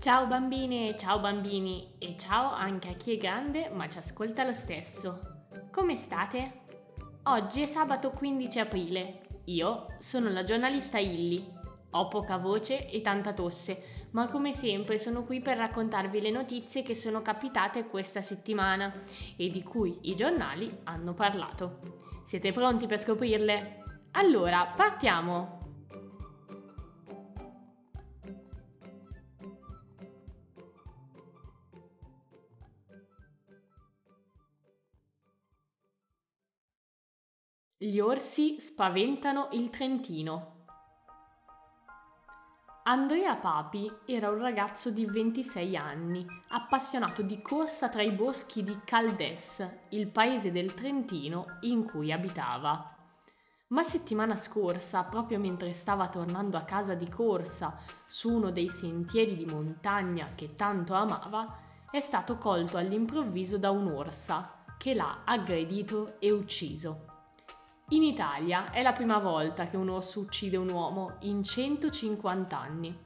Ciao bambine, ciao bambini e ciao anche a chi è grande ma ci ascolta lo stesso. Come state? Oggi è sabato 15 aprile. Io sono la giornalista Illy. Ho poca voce e tanta tosse, ma come sempre sono qui per raccontarvi le notizie che sono capitate questa settimana e di cui i giornali hanno parlato. Siete pronti per scoprirle? Allora, partiamo! Gli orsi spaventano il Trentino. Andrea Papi era un ragazzo di 26 anni, appassionato di corsa tra i boschi di Caldes, il paese del Trentino in cui abitava. Ma settimana scorsa, proprio mentre stava tornando a casa di corsa su uno dei sentieri di montagna che tanto amava, è stato colto all'improvviso da un'orsa che l'ha aggredito e ucciso. In Italia è la prima volta che un orso uccide un uomo in 150 anni.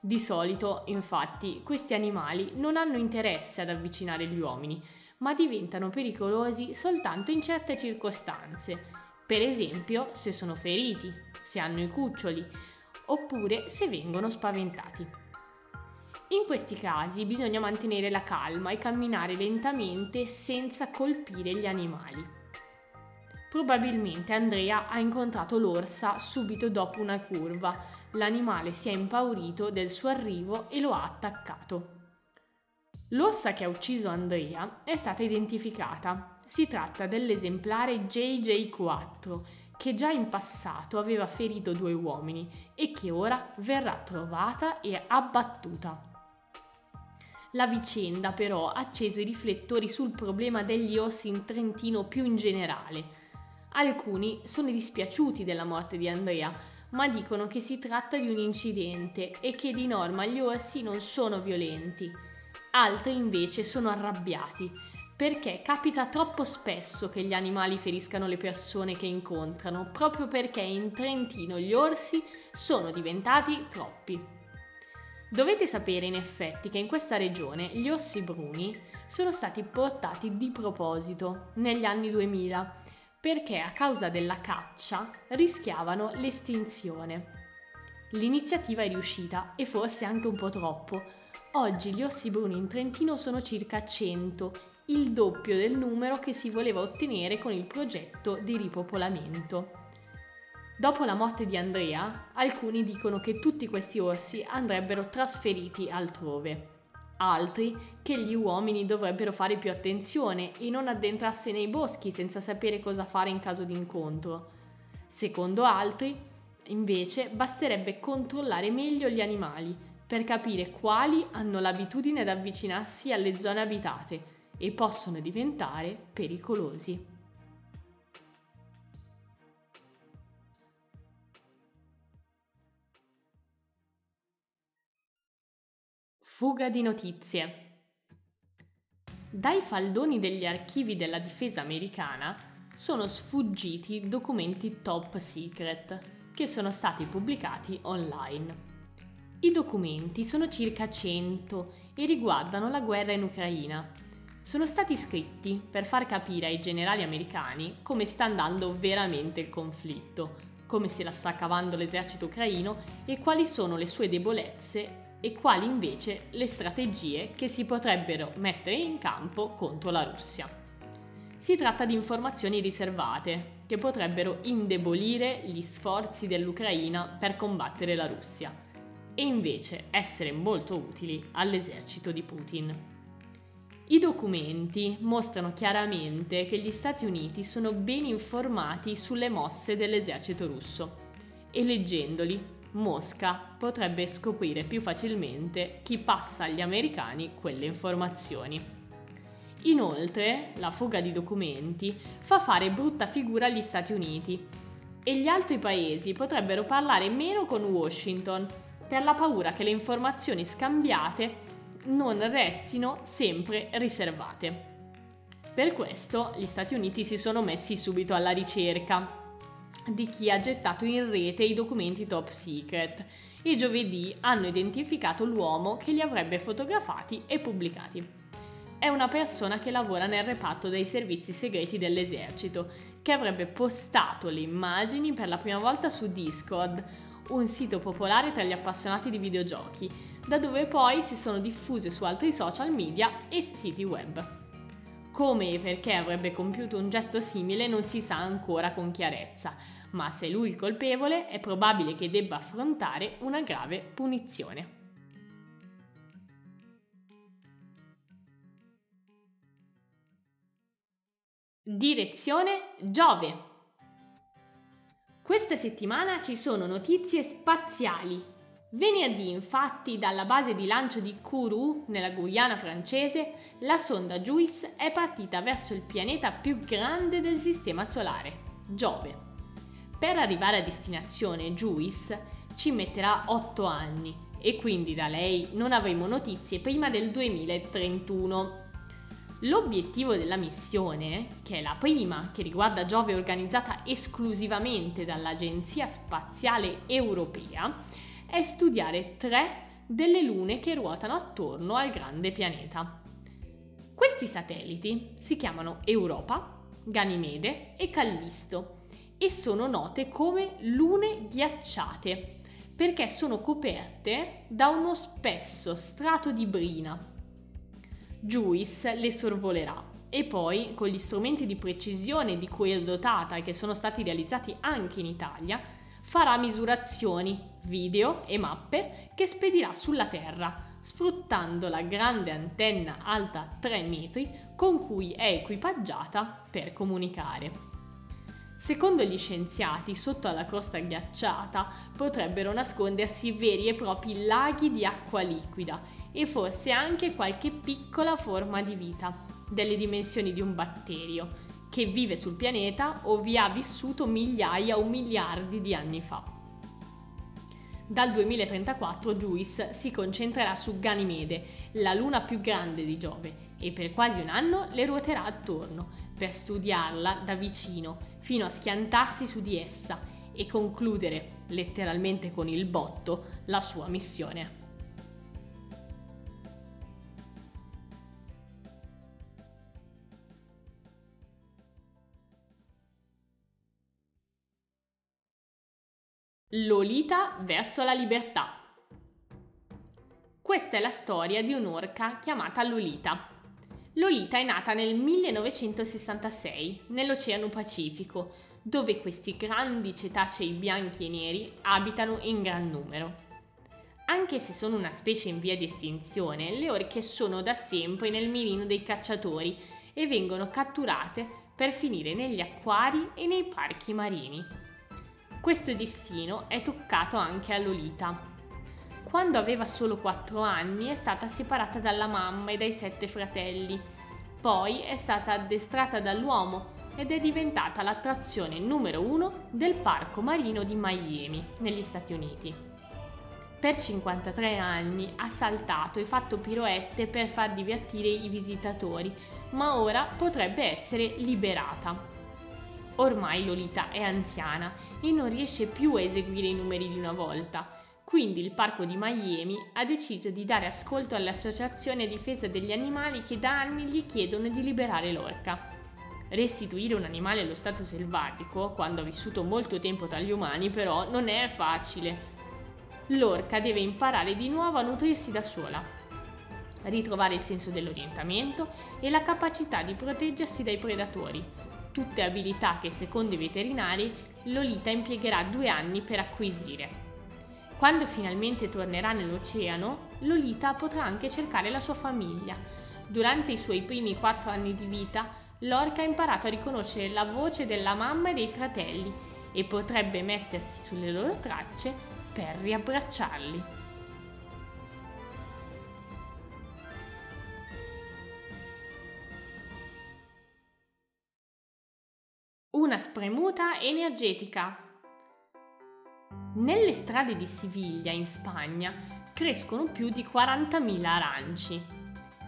Di solito, infatti, questi animali non hanno interesse ad avvicinare gli uomini, ma diventano pericolosi soltanto in certe circostanze, per esempio se sono feriti, se hanno i cuccioli, oppure se vengono spaventati. In questi casi bisogna mantenere la calma e camminare lentamente senza colpire gli animali. Probabilmente Andrea ha incontrato l'orsa subito dopo una curva. L'animale si è impaurito del suo arrivo e lo ha attaccato. L'orsa che ha ucciso Andrea è stata identificata. Si tratta dell'esemplare JJ4 che già in passato aveva ferito due uomini e che ora verrà trovata e abbattuta. La vicenda però ha acceso i riflettori sul problema degli orsi in Trentino più in generale Alcuni sono dispiaciuti della morte di Andrea, ma dicono che si tratta di un incidente e che di norma gli orsi non sono violenti. Altri invece sono arrabbiati perché capita troppo spesso che gli animali feriscano le persone che incontrano, proprio perché in Trentino gli orsi sono diventati troppi. Dovete sapere in effetti che in questa regione gli orsi bruni sono stati portati di proposito negli anni 2000 perché a causa della caccia rischiavano l'estinzione. L'iniziativa è riuscita e forse anche un po' troppo. Oggi gli orsi bruni in Trentino sono circa 100, il doppio del numero che si voleva ottenere con il progetto di ripopolamento. Dopo la morte di Andrea, alcuni dicono che tutti questi orsi andrebbero trasferiti altrove altri che gli uomini dovrebbero fare più attenzione e non addentrarsi nei boschi senza sapere cosa fare in caso di incontro. Secondo altri, invece, basterebbe controllare meglio gli animali per capire quali hanno l'abitudine ad avvicinarsi alle zone abitate e possono diventare pericolosi. Fuga di notizie. Dai faldoni degli archivi della difesa americana sono sfuggiti documenti top secret che sono stati pubblicati online. I documenti sono circa 100 e riguardano la guerra in Ucraina. Sono stati scritti per far capire ai generali americani come sta andando veramente il conflitto, come se la sta cavando l'esercito ucraino e quali sono le sue debolezze e quali invece le strategie che si potrebbero mettere in campo contro la Russia. Si tratta di informazioni riservate che potrebbero indebolire gli sforzi dell'Ucraina per combattere la Russia e invece essere molto utili all'esercito di Putin. I documenti mostrano chiaramente che gli Stati Uniti sono ben informati sulle mosse dell'esercito russo e leggendoli Mosca potrebbe scoprire più facilmente chi passa agli americani quelle informazioni. Inoltre, la fuga di documenti fa fare brutta figura agli Stati Uniti e gli altri paesi potrebbero parlare meno con Washington per la paura che le informazioni scambiate non restino sempre riservate. Per questo gli Stati Uniti si sono messi subito alla ricerca di chi ha gettato in rete i documenti top secret e giovedì hanno identificato l'uomo che li avrebbe fotografati e pubblicati. È una persona che lavora nel reparto dei servizi segreti dell'esercito, che avrebbe postato le immagini per la prima volta su Discord, un sito popolare tra gli appassionati di videogiochi, da dove poi si sono diffuse su altri social media e siti web. Come e perché avrebbe compiuto un gesto simile non si sa ancora con chiarezza, ma se lui il colpevole è probabile che debba affrontare una grave punizione. Direzione Giove. Questa settimana ci sono notizie spaziali Venerdì, infatti, dalla base di lancio di Kourou, nella Guyana francese, la sonda JUICE è partita verso il pianeta più grande del Sistema Solare, Giove. Per arrivare a destinazione JUICE ci metterà 8 anni e quindi da lei non avremo notizie prima del 2031. L'obiettivo della missione, che è la prima che riguarda Giove organizzata esclusivamente dall'Agenzia Spaziale Europea, è studiare tre delle lune che ruotano attorno al grande pianeta. Questi satelliti si chiamano Europa, Ganimede e Callisto e sono note come lune ghiacciate perché sono coperte da uno spesso strato di brina. JUICE le sorvolerà e poi, con gli strumenti di precisione di cui è dotata e che sono stati realizzati anche in Italia, farà misurazioni, video e mappe che spedirà sulla Terra, sfruttando la grande antenna alta 3 metri con cui è equipaggiata per comunicare. Secondo gli scienziati, sotto alla crosta ghiacciata potrebbero nascondersi veri e propri laghi di acqua liquida e forse anche qualche piccola forma di vita, delle dimensioni di un batterio, che vive sul pianeta o vi ha vissuto migliaia o miliardi di anni fa. Dal 2034 JUICE si concentrerà su Ganimede, la luna più grande di Giove, e per quasi un anno le ruoterà attorno, per studiarla da vicino, fino a schiantarsi su di essa e concludere, letteralmente con il botto, la sua missione. Lolita verso la libertà. Questa è la storia di un'orca chiamata Lolita. Lolita è nata nel 1966 nell'Oceano Pacifico, dove questi grandi cetacei bianchi e neri abitano in gran numero. Anche se sono una specie in via di estinzione, le orche sono da sempre nel mirino dei cacciatori e vengono catturate per finire negli acquari e nei parchi marini. Questo destino è toccato anche a Lolita. Quando aveva solo 4 anni è stata separata dalla mamma e dai sette fratelli. Poi è stata addestrata dall'uomo ed è diventata l'attrazione numero uno del parco marino di Miami, negli Stati Uniti. Per 53 anni ha saltato e fatto piroette per far divertire i visitatori, ma ora potrebbe essere liberata. Ormai Lolita è anziana e non riesce più a eseguire i numeri di una volta. Quindi il parco di Miami ha deciso di dare ascolto all'Associazione difesa degli animali che da anni gli chiedono di liberare l'orca. Restituire un animale allo stato selvatico, quando ha vissuto molto tempo tra gli umani, però non è facile. L'orca deve imparare di nuovo a nutrirsi da sola, ritrovare il senso dell'orientamento e la capacità di proteggersi dai predatori, tutte abilità che secondo i veterinari Lolita impiegherà due anni per acquisire. Quando finalmente tornerà nell'oceano, Lolita potrà anche cercare la sua famiglia. Durante i suoi primi quattro anni di vita, l'orca ha imparato a riconoscere la voce della mamma e dei fratelli e potrebbe mettersi sulle loro tracce per riabbracciarli. Una spremuta energetica. Nelle strade di Siviglia, in Spagna, crescono più di 40.000 aranci.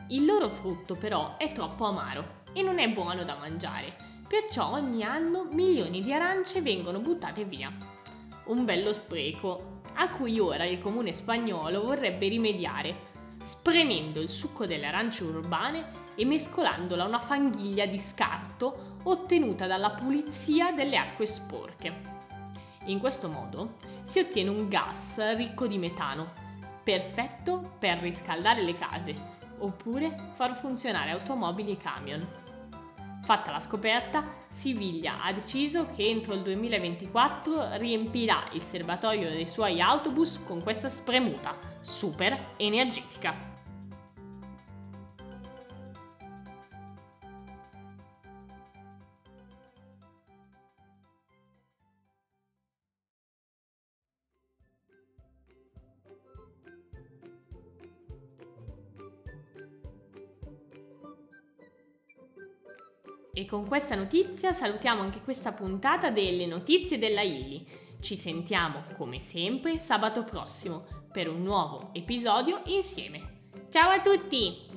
Il loro frutto però è troppo amaro e non è buono da mangiare, perciò ogni anno milioni di arance vengono buttate via. Un bello spreco, a cui ora il comune spagnolo vorrebbe rimediare, spremendo il succo delle arance urbane e mescolandola a una fanghiglia di scarto ottenuta dalla pulizia delle acque sporche. In questo modo si ottiene un gas ricco di metano, perfetto per riscaldare le case oppure far funzionare automobili e camion. Fatta la scoperta, Siviglia ha deciso che entro il 2024 riempirà il serbatoio dei suoi autobus con questa spremuta super energetica. E con questa notizia salutiamo anche questa puntata delle notizie della Illy. Ci sentiamo come sempre sabato prossimo per un nuovo episodio insieme. Ciao a tutti!